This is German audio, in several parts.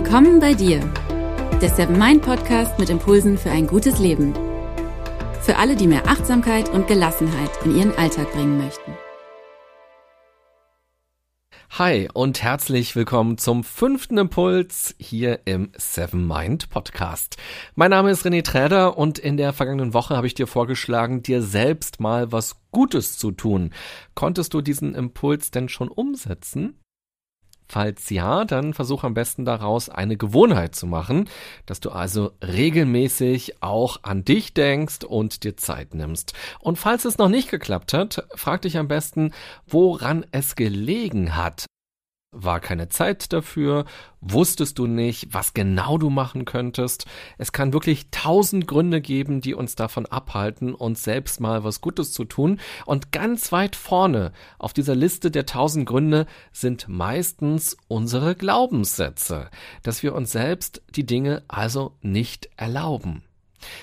Willkommen bei dir, der Seven Mind Podcast mit Impulsen für ein gutes Leben. Für alle, die mehr Achtsamkeit und Gelassenheit in ihren Alltag bringen möchten. Hi und herzlich willkommen zum fünften Impuls hier im Seven Mind Podcast. Mein Name ist René Träder und in der vergangenen Woche habe ich dir vorgeschlagen, dir selbst mal was Gutes zu tun. Konntest du diesen Impuls denn schon umsetzen? Falls ja, dann versuch am besten daraus eine Gewohnheit zu machen, dass du also regelmäßig auch an dich denkst und dir Zeit nimmst. Und falls es noch nicht geklappt hat, frag dich am besten, woran es gelegen hat war keine Zeit dafür, wusstest du nicht, was genau du machen könntest. Es kann wirklich tausend Gründe geben, die uns davon abhalten, uns selbst mal was Gutes zu tun. Und ganz weit vorne auf dieser Liste der tausend Gründe sind meistens unsere Glaubenssätze, dass wir uns selbst die Dinge also nicht erlauben.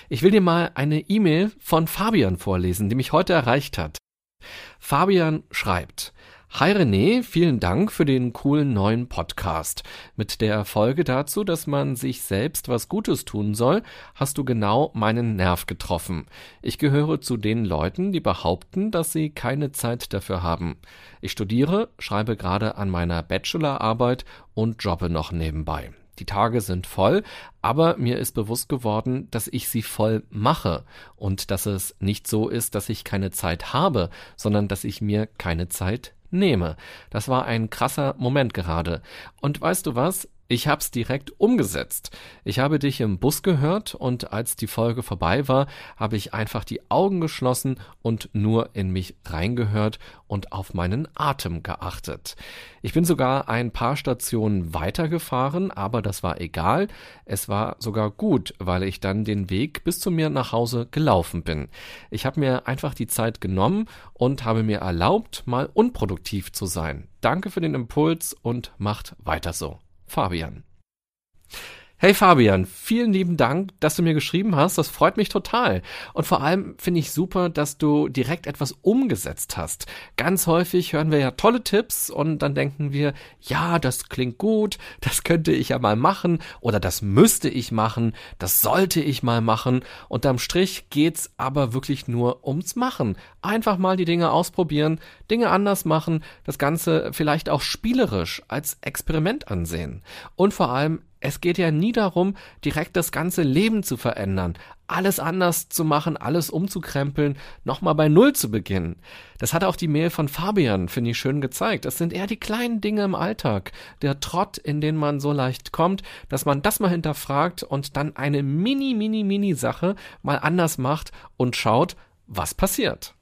Ich will dir mal eine E-Mail von Fabian vorlesen, die mich heute erreicht hat. Fabian schreibt, Hi René, vielen Dank für den coolen neuen Podcast. Mit der Folge dazu, dass man sich selbst was Gutes tun soll, hast du genau meinen Nerv getroffen. Ich gehöre zu den Leuten, die behaupten, dass sie keine Zeit dafür haben. Ich studiere, schreibe gerade an meiner Bachelorarbeit und jobbe noch nebenbei. Die Tage sind voll, aber mir ist bewusst geworden, dass ich sie voll mache und dass es nicht so ist, dass ich keine Zeit habe, sondern dass ich mir keine Zeit nehme. Das war ein krasser Moment gerade. Und weißt du was? Ich hab's direkt umgesetzt. Ich habe dich im Bus gehört und als die Folge vorbei war, habe ich einfach die Augen geschlossen und nur in mich reingehört und auf meinen Atem geachtet. Ich bin sogar ein paar Stationen weitergefahren, aber das war egal. Es war sogar gut, weil ich dann den Weg bis zu mir nach Hause gelaufen bin. Ich habe mir einfach die Zeit genommen und habe mir erlaubt, mal unproduktiv zu sein. Danke für den Impuls und macht weiter so. Fabian. Hey Fabian, vielen lieben Dank, dass du mir geschrieben hast. Das freut mich total. Und vor allem finde ich super, dass du direkt etwas umgesetzt hast. Ganz häufig hören wir ja tolle Tipps und dann denken wir, ja, das klingt gut, das könnte ich ja mal machen oder das müsste ich machen, das sollte ich mal machen. Unterm Strich geht's aber wirklich nur ums Machen. Einfach mal die Dinge ausprobieren, Dinge anders machen, das Ganze vielleicht auch spielerisch als Experiment ansehen. Und vor allem es geht ja nie darum, direkt das ganze Leben zu verändern, alles anders zu machen, alles umzukrempeln, nochmal bei Null zu beginnen. Das hat auch die Mail von Fabian, finde ich, schön gezeigt. Das sind eher die kleinen Dinge im Alltag, der Trott, in den man so leicht kommt, dass man das mal hinterfragt und dann eine mini, mini, mini Sache mal anders macht und schaut, was passiert.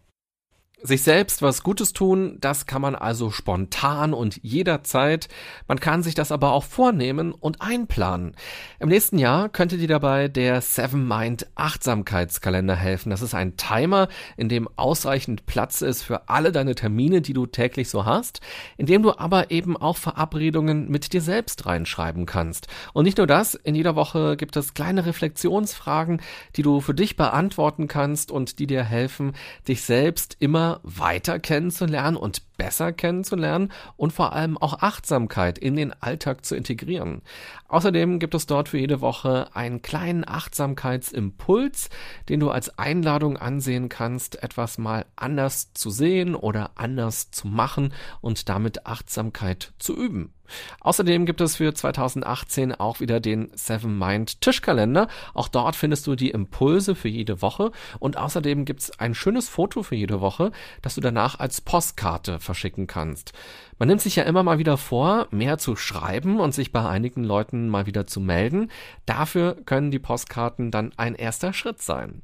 Sich selbst was Gutes tun, das kann man also spontan und jederzeit. Man kann sich das aber auch vornehmen und einplanen. Im nächsten Jahr könnte dir dabei der Seven Mind Achtsamkeitskalender helfen. Das ist ein Timer, in dem ausreichend Platz ist für alle deine Termine, die du täglich so hast, in dem du aber eben auch Verabredungen mit dir selbst reinschreiben kannst. Und nicht nur das, in jeder Woche gibt es kleine Reflexionsfragen, die du für dich beantworten kannst und die dir helfen, dich selbst immer weiter kennenzulernen und besser kennenzulernen und vor allem auch Achtsamkeit in den Alltag zu integrieren. Außerdem gibt es dort für jede Woche einen kleinen Achtsamkeitsimpuls, den du als Einladung ansehen kannst, etwas mal anders zu sehen oder anders zu machen und damit Achtsamkeit zu üben. Außerdem gibt es für 2018 auch wieder den Seven Mind Tischkalender. Auch dort findest du die Impulse für jede Woche und außerdem gibt es ein schönes Foto für jede Woche, das du danach als Postkarte verschicken kannst. Man nimmt sich ja immer mal wieder vor, mehr zu schreiben und sich bei einigen Leuten mal wieder zu melden. Dafür können die Postkarten dann ein erster Schritt sein.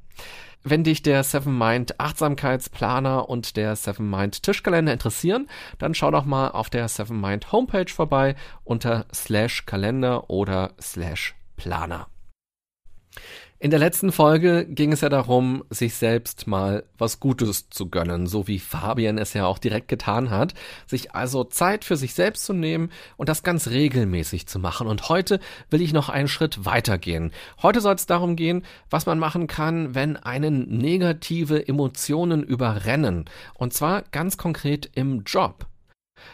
Wenn dich der Seven Mind Achtsamkeitsplaner und der Seven Mind Tischkalender interessieren, dann schau doch mal auf der Seven Mind Homepage vorbei unter slash Kalender oder slash Planer. In der letzten Folge ging es ja darum, sich selbst mal was Gutes zu gönnen, so wie Fabian es ja auch direkt getan hat, sich also Zeit für sich selbst zu nehmen und das ganz regelmäßig zu machen. Und heute will ich noch einen Schritt weitergehen. Heute soll es darum gehen, was man machen kann, wenn einen negative Emotionen überrennen. Und zwar ganz konkret im Job.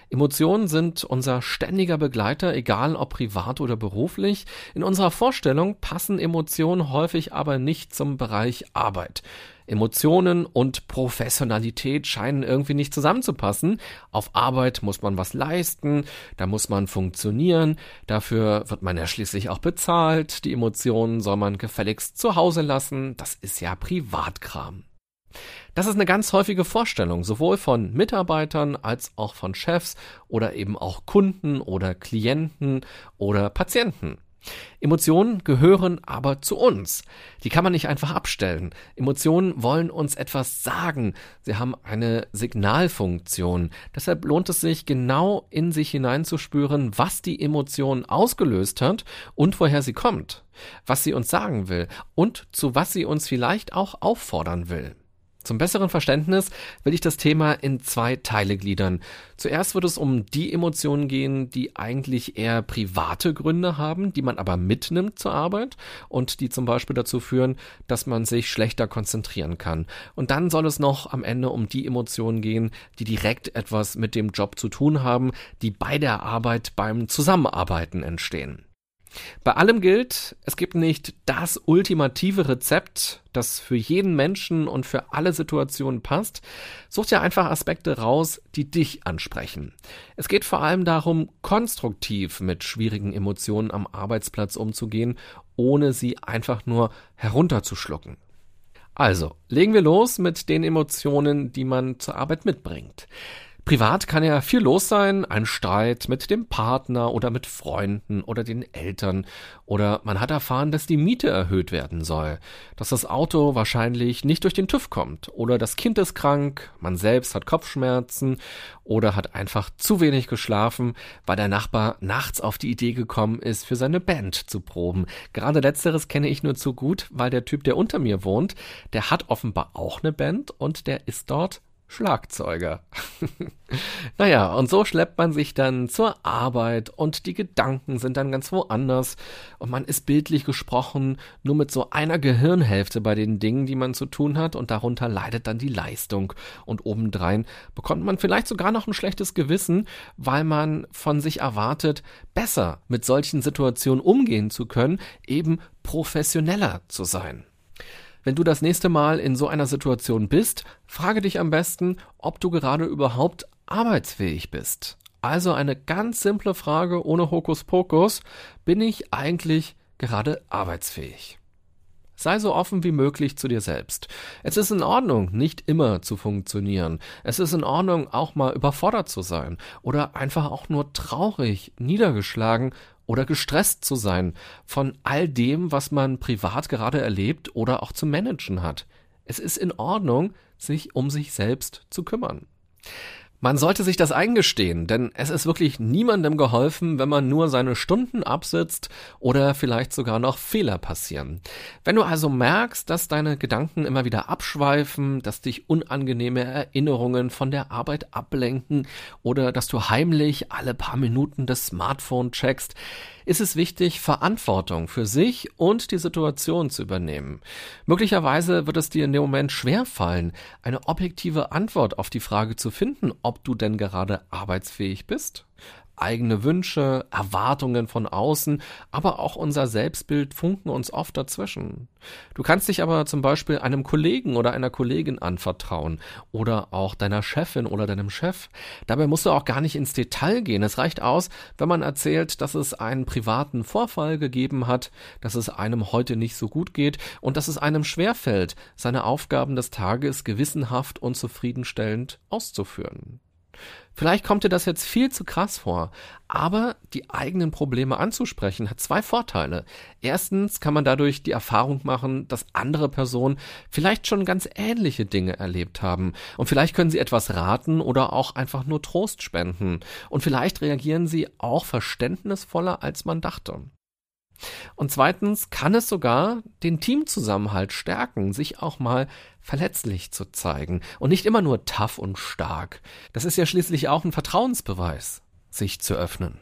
Emotionen sind unser ständiger Begleiter, egal ob privat oder beruflich. In unserer Vorstellung passen Emotionen häufig aber nicht zum Bereich Arbeit. Emotionen und Professionalität scheinen irgendwie nicht zusammenzupassen. Auf Arbeit muss man was leisten, da muss man funktionieren, dafür wird man ja schließlich auch bezahlt, die Emotionen soll man gefälligst zu Hause lassen, das ist ja Privatkram. Das ist eine ganz häufige Vorstellung, sowohl von Mitarbeitern als auch von Chefs oder eben auch Kunden oder Klienten oder Patienten. Emotionen gehören aber zu uns. Die kann man nicht einfach abstellen. Emotionen wollen uns etwas sagen. Sie haben eine Signalfunktion. Deshalb lohnt es sich genau in sich hineinzuspüren, was die Emotion ausgelöst hat und woher sie kommt, was sie uns sagen will und zu was sie uns vielleicht auch auffordern will. Zum besseren Verständnis will ich das Thema in zwei Teile gliedern. Zuerst wird es um die Emotionen gehen, die eigentlich eher private Gründe haben, die man aber mitnimmt zur Arbeit und die zum Beispiel dazu führen, dass man sich schlechter konzentrieren kann. Und dann soll es noch am Ende um die Emotionen gehen, die direkt etwas mit dem Job zu tun haben, die bei der Arbeit beim Zusammenarbeiten entstehen. Bei allem gilt, es gibt nicht das ultimative Rezept, das für jeden Menschen und für alle Situationen passt. Such dir einfach Aspekte raus, die dich ansprechen. Es geht vor allem darum, konstruktiv mit schwierigen Emotionen am Arbeitsplatz umzugehen, ohne sie einfach nur herunterzuschlucken. Also, legen wir los mit den Emotionen, die man zur Arbeit mitbringt. Privat kann ja viel los sein, ein Streit mit dem Partner oder mit Freunden oder den Eltern. Oder man hat erfahren, dass die Miete erhöht werden soll, dass das Auto wahrscheinlich nicht durch den TÜV kommt. Oder das Kind ist krank, man selbst hat Kopfschmerzen. Oder hat einfach zu wenig geschlafen, weil der Nachbar nachts auf die Idee gekommen ist, für seine Band zu proben. Gerade letzteres kenne ich nur zu gut, weil der Typ, der unter mir wohnt, der hat offenbar auch eine Band und der ist dort Schlagzeuger. naja, und so schleppt man sich dann zur Arbeit und die Gedanken sind dann ganz woanders und man ist bildlich gesprochen nur mit so einer Gehirnhälfte bei den Dingen, die man zu tun hat und darunter leidet dann die Leistung und obendrein bekommt man vielleicht sogar noch ein schlechtes Gewissen, weil man von sich erwartet, besser mit solchen Situationen umgehen zu können, eben professioneller zu sein. Wenn du das nächste Mal in so einer Situation bist, frage dich am besten, ob du gerade überhaupt arbeitsfähig bist. Also eine ganz simple Frage ohne Hokuspokus. Bin ich eigentlich gerade arbeitsfähig? Sei so offen wie möglich zu dir selbst. Es ist in Ordnung, nicht immer zu funktionieren. Es ist in Ordnung, auch mal überfordert zu sein oder einfach auch nur traurig, niedergeschlagen oder gestresst zu sein von all dem, was man privat gerade erlebt oder auch zu managen hat. Es ist in Ordnung, sich um sich selbst zu kümmern. Man sollte sich das eingestehen, denn es ist wirklich niemandem geholfen, wenn man nur seine Stunden absitzt oder vielleicht sogar noch Fehler passieren. Wenn du also merkst, dass deine Gedanken immer wieder abschweifen, dass dich unangenehme Erinnerungen von der Arbeit ablenken oder dass du heimlich alle paar Minuten das Smartphone checkst, ist es wichtig, Verantwortung für sich und die Situation zu übernehmen. Möglicherweise wird es dir in dem Moment schwerfallen, eine objektive Antwort auf die Frage zu finden, ob du denn gerade arbeitsfähig bist eigene Wünsche, Erwartungen von außen, aber auch unser Selbstbild funken uns oft dazwischen. Du kannst dich aber zum Beispiel einem Kollegen oder einer Kollegin anvertrauen oder auch deiner Chefin oder deinem Chef. Dabei musst du auch gar nicht ins Detail gehen. Es reicht aus, wenn man erzählt, dass es einen privaten Vorfall gegeben hat, dass es einem heute nicht so gut geht und dass es einem schwerfällt, seine Aufgaben des Tages gewissenhaft und zufriedenstellend auszuführen. Vielleicht kommt dir das jetzt viel zu krass vor, aber die eigenen Probleme anzusprechen hat zwei Vorteile. Erstens kann man dadurch die Erfahrung machen, dass andere Personen vielleicht schon ganz ähnliche Dinge erlebt haben und vielleicht können sie etwas raten oder auch einfach nur Trost spenden und vielleicht reagieren sie auch verständnisvoller, als man dachte. Und zweitens kann es sogar den Teamzusammenhalt stärken, sich auch mal verletzlich zu zeigen und nicht immer nur tough und stark. Das ist ja schließlich auch ein Vertrauensbeweis, sich zu öffnen.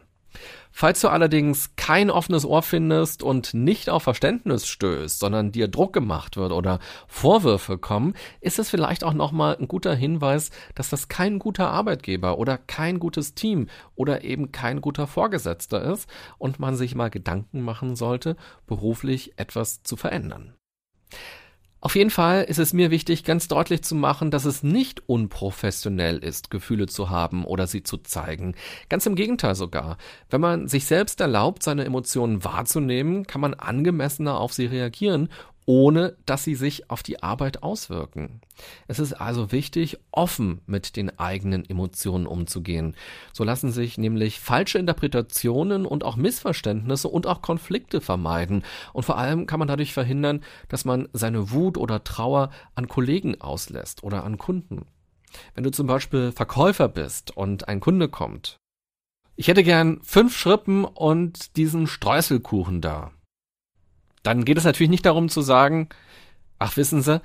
Falls du allerdings kein offenes Ohr findest und nicht auf Verständnis stößt, sondern dir Druck gemacht wird oder Vorwürfe kommen, ist es vielleicht auch nochmal ein guter Hinweis, dass das kein guter Arbeitgeber oder kein gutes Team oder eben kein guter Vorgesetzter ist und man sich mal Gedanken machen sollte, beruflich etwas zu verändern. Auf jeden Fall ist es mir wichtig, ganz deutlich zu machen, dass es nicht unprofessionell ist, Gefühle zu haben oder sie zu zeigen. Ganz im Gegenteil sogar. Wenn man sich selbst erlaubt, seine Emotionen wahrzunehmen, kann man angemessener auf sie reagieren ohne dass sie sich auf die Arbeit auswirken. Es ist also wichtig, offen mit den eigenen Emotionen umzugehen. So lassen sich nämlich falsche Interpretationen und auch Missverständnisse und auch Konflikte vermeiden. Und vor allem kann man dadurch verhindern, dass man seine Wut oder Trauer an Kollegen auslässt oder an Kunden. Wenn du zum Beispiel Verkäufer bist und ein Kunde kommt, ich hätte gern fünf Schrippen und diesen Streuselkuchen da dann geht es natürlich nicht darum zu sagen, ach wissen Sie,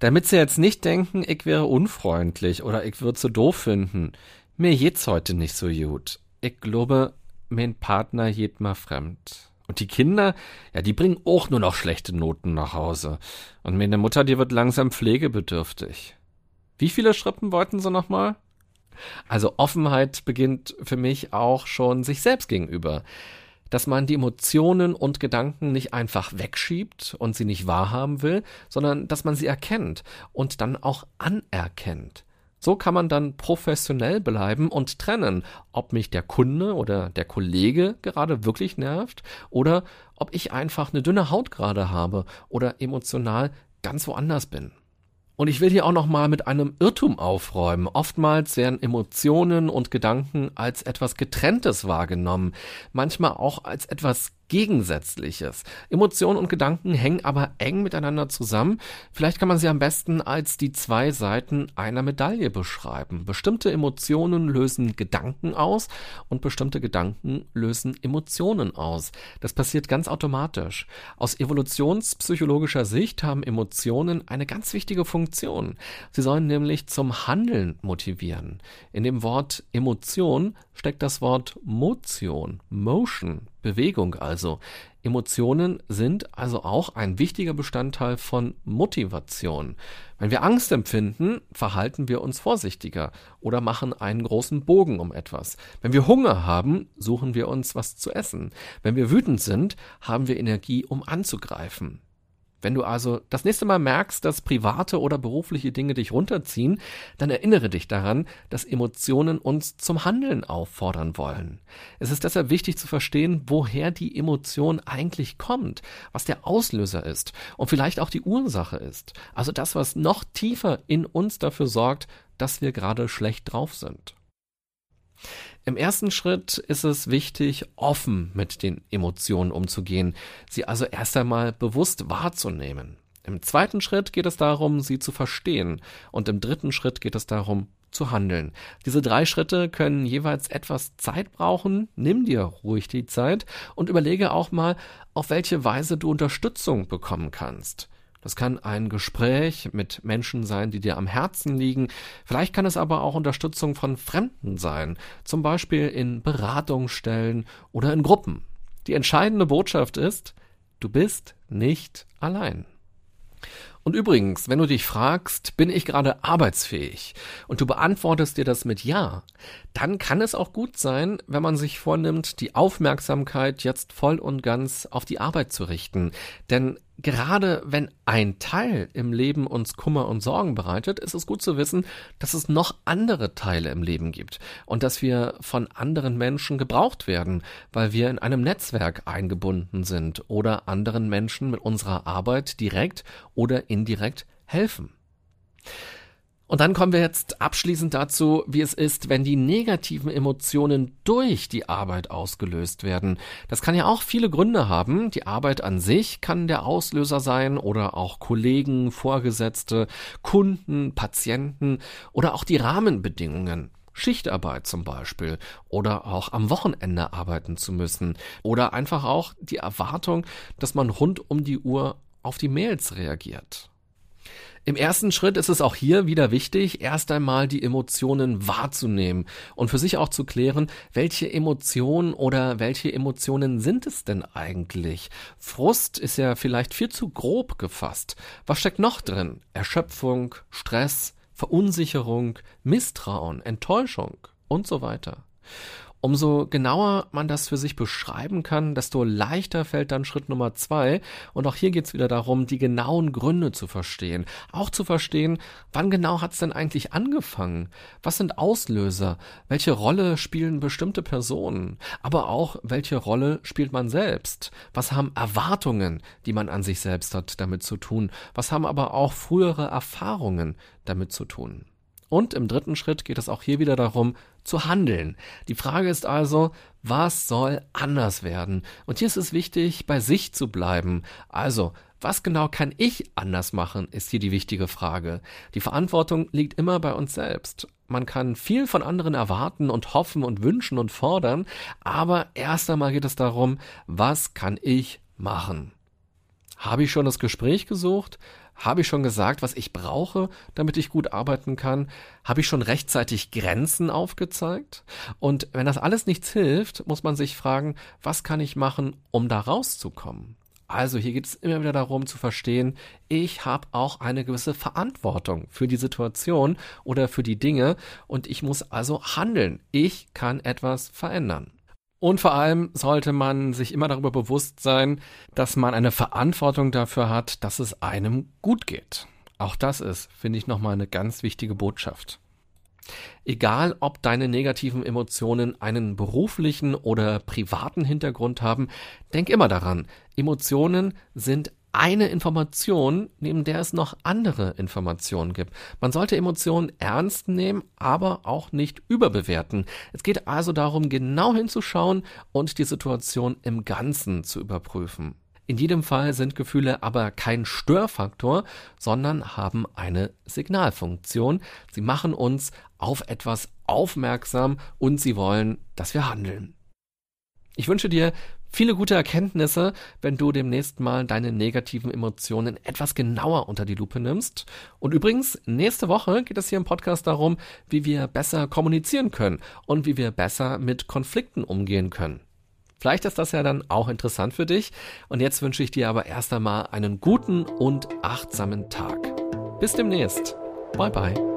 damit Sie jetzt nicht denken, ich wäre unfreundlich oder ich würde so doof finden. Mir geht's heute nicht so gut. Ich glaube, mein Partner geht mal fremd. Und die Kinder, ja, die bringen auch nur noch schlechte Noten nach Hause. Und meine Mutter, die wird langsam pflegebedürftig. Wie viele Schrippen wollten Sie nochmal? Also Offenheit beginnt für mich auch schon sich selbst gegenüber dass man die Emotionen und Gedanken nicht einfach wegschiebt und sie nicht wahrhaben will, sondern dass man sie erkennt und dann auch anerkennt. So kann man dann professionell bleiben und trennen, ob mich der Kunde oder der Kollege gerade wirklich nervt oder ob ich einfach eine dünne Haut gerade habe oder emotional ganz woanders bin. Und ich will hier auch nochmal mit einem Irrtum aufräumen. Oftmals werden Emotionen und Gedanken als etwas Getrenntes wahrgenommen, manchmal auch als etwas Gegensätzliches. Emotionen und Gedanken hängen aber eng miteinander zusammen. Vielleicht kann man sie am besten als die zwei Seiten einer Medaille beschreiben. Bestimmte Emotionen lösen Gedanken aus und bestimmte Gedanken lösen Emotionen aus. Das passiert ganz automatisch. Aus evolutionspsychologischer Sicht haben Emotionen eine ganz wichtige Funktion. Sie sollen nämlich zum Handeln motivieren. In dem Wort Emotion steckt das Wort Motion, Motion, Bewegung also. Emotionen sind also auch ein wichtiger Bestandteil von Motivation. Wenn wir Angst empfinden, verhalten wir uns vorsichtiger oder machen einen großen Bogen um etwas. Wenn wir Hunger haben, suchen wir uns was zu essen. Wenn wir wütend sind, haben wir Energie, um anzugreifen. Wenn du also das nächste Mal merkst, dass private oder berufliche Dinge dich runterziehen, dann erinnere dich daran, dass Emotionen uns zum Handeln auffordern wollen. Es ist deshalb wichtig zu verstehen, woher die Emotion eigentlich kommt, was der Auslöser ist und vielleicht auch die Ursache ist. Also das, was noch tiefer in uns dafür sorgt, dass wir gerade schlecht drauf sind. Im ersten Schritt ist es wichtig, offen mit den Emotionen umzugehen, sie also erst einmal bewusst wahrzunehmen. Im zweiten Schritt geht es darum, sie zu verstehen. Und im dritten Schritt geht es darum, zu handeln. Diese drei Schritte können jeweils etwas Zeit brauchen. Nimm dir ruhig die Zeit und überlege auch mal, auf welche Weise du Unterstützung bekommen kannst. Das kann ein Gespräch mit Menschen sein, die dir am Herzen liegen. Vielleicht kann es aber auch Unterstützung von Fremden sein, zum Beispiel in Beratungsstellen oder in Gruppen. Die entscheidende Botschaft ist, du bist nicht allein. Und übrigens, wenn du dich fragst, bin ich gerade arbeitsfähig und du beantwortest dir das mit Ja, dann kann es auch gut sein, wenn man sich vornimmt, die Aufmerksamkeit jetzt voll und ganz auf die Arbeit zu richten. Denn gerade wenn ein Teil im Leben uns Kummer und Sorgen bereitet, ist es gut zu wissen, dass es noch andere Teile im Leben gibt und dass wir von anderen Menschen gebraucht werden, weil wir in einem Netzwerk eingebunden sind oder anderen Menschen mit unserer Arbeit direkt oder indirekt helfen. Und dann kommen wir jetzt abschließend dazu, wie es ist, wenn die negativen Emotionen durch die Arbeit ausgelöst werden. Das kann ja auch viele Gründe haben. Die Arbeit an sich kann der Auslöser sein oder auch Kollegen, Vorgesetzte, Kunden, Patienten oder auch die Rahmenbedingungen. Schichtarbeit zum Beispiel oder auch am Wochenende arbeiten zu müssen oder einfach auch die Erwartung, dass man rund um die Uhr auf die Mails reagiert. Im ersten Schritt ist es auch hier wieder wichtig, erst einmal die Emotionen wahrzunehmen und für sich auch zu klären, welche Emotionen oder welche Emotionen sind es denn eigentlich? Frust ist ja vielleicht viel zu grob gefasst. Was steckt noch drin? Erschöpfung, Stress, Verunsicherung, Misstrauen, Enttäuschung und so weiter. Umso genauer man das für sich beschreiben kann, desto leichter fällt dann Schritt Nummer zwei. Und auch hier geht's wieder darum, die genauen Gründe zu verstehen. Auch zu verstehen, wann genau hat's denn eigentlich angefangen? Was sind Auslöser? Welche Rolle spielen bestimmte Personen? Aber auch, welche Rolle spielt man selbst? Was haben Erwartungen, die man an sich selbst hat, damit zu tun? Was haben aber auch frühere Erfahrungen damit zu tun? Und im dritten Schritt geht es auch hier wieder darum, zu handeln. Die Frage ist also, was soll anders werden? Und hier ist es wichtig, bei sich zu bleiben. Also, was genau kann ich anders machen, ist hier die wichtige Frage. Die Verantwortung liegt immer bei uns selbst. Man kann viel von anderen erwarten und hoffen und wünschen und fordern, aber erst einmal geht es darum, was kann ich machen? Habe ich schon das Gespräch gesucht? Habe ich schon gesagt, was ich brauche, damit ich gut arbeiten kann? Habe ich schon rechtzeitig Grenzen aufgezeigt? Und wenn das alles nichts hilft, muss man sich fragen, was kann ich machen, um da rauszukommen? Also hier geht es immer wieder darum zu verstehen, ich habe auch eine gewisse Verantwortung für die Situation oder für die Dinge und ich muss also handeln. Ich kann etwas verändern. Und vor allem sollte man sich immer darüber bewusst sein, dass man eine Verantwortung dafür hat, dass es einem gut geht. Auch das ist, finde ich, nochmal eine ganz wichtige Botschaft. Egal, ob deine negativen Emotionen einen beruflichen oder privaten Hintergrund haben, denk immer daran, Emotionen sind eine Information, neben der es noch andere Informationen gibt. Man sollte Emotionen ernst nehmen, aber auch nicht überbewerten. Es geht also darum, genau hinzuschauen und die Situation im Ganzen zu überprüfen. In jedem Fall sind Gefühle aber kein Störfaktor, sondern haben eine Signalfunktion. Sie machen uns auf etwas aufmerksam und sie wollen, dass wir handeln. Ich wünsche dir viele gute Erkenntnisse, wenn du demnächst mal deine negativen Emotionen etwas genauer unter die Lupe nimmst. Und übrigens, nächste Woche geht es hier im Podcast darum, wie wir besser kommunizieren können und wie wir besser mit Konflikten umgehen können. Vielleicht ist das ja dann auch interessant für dich. Und jetzt wünsche ich dir aber erst einmal einen guten und achtsamen Tag. Bis demnächst. Bye bye.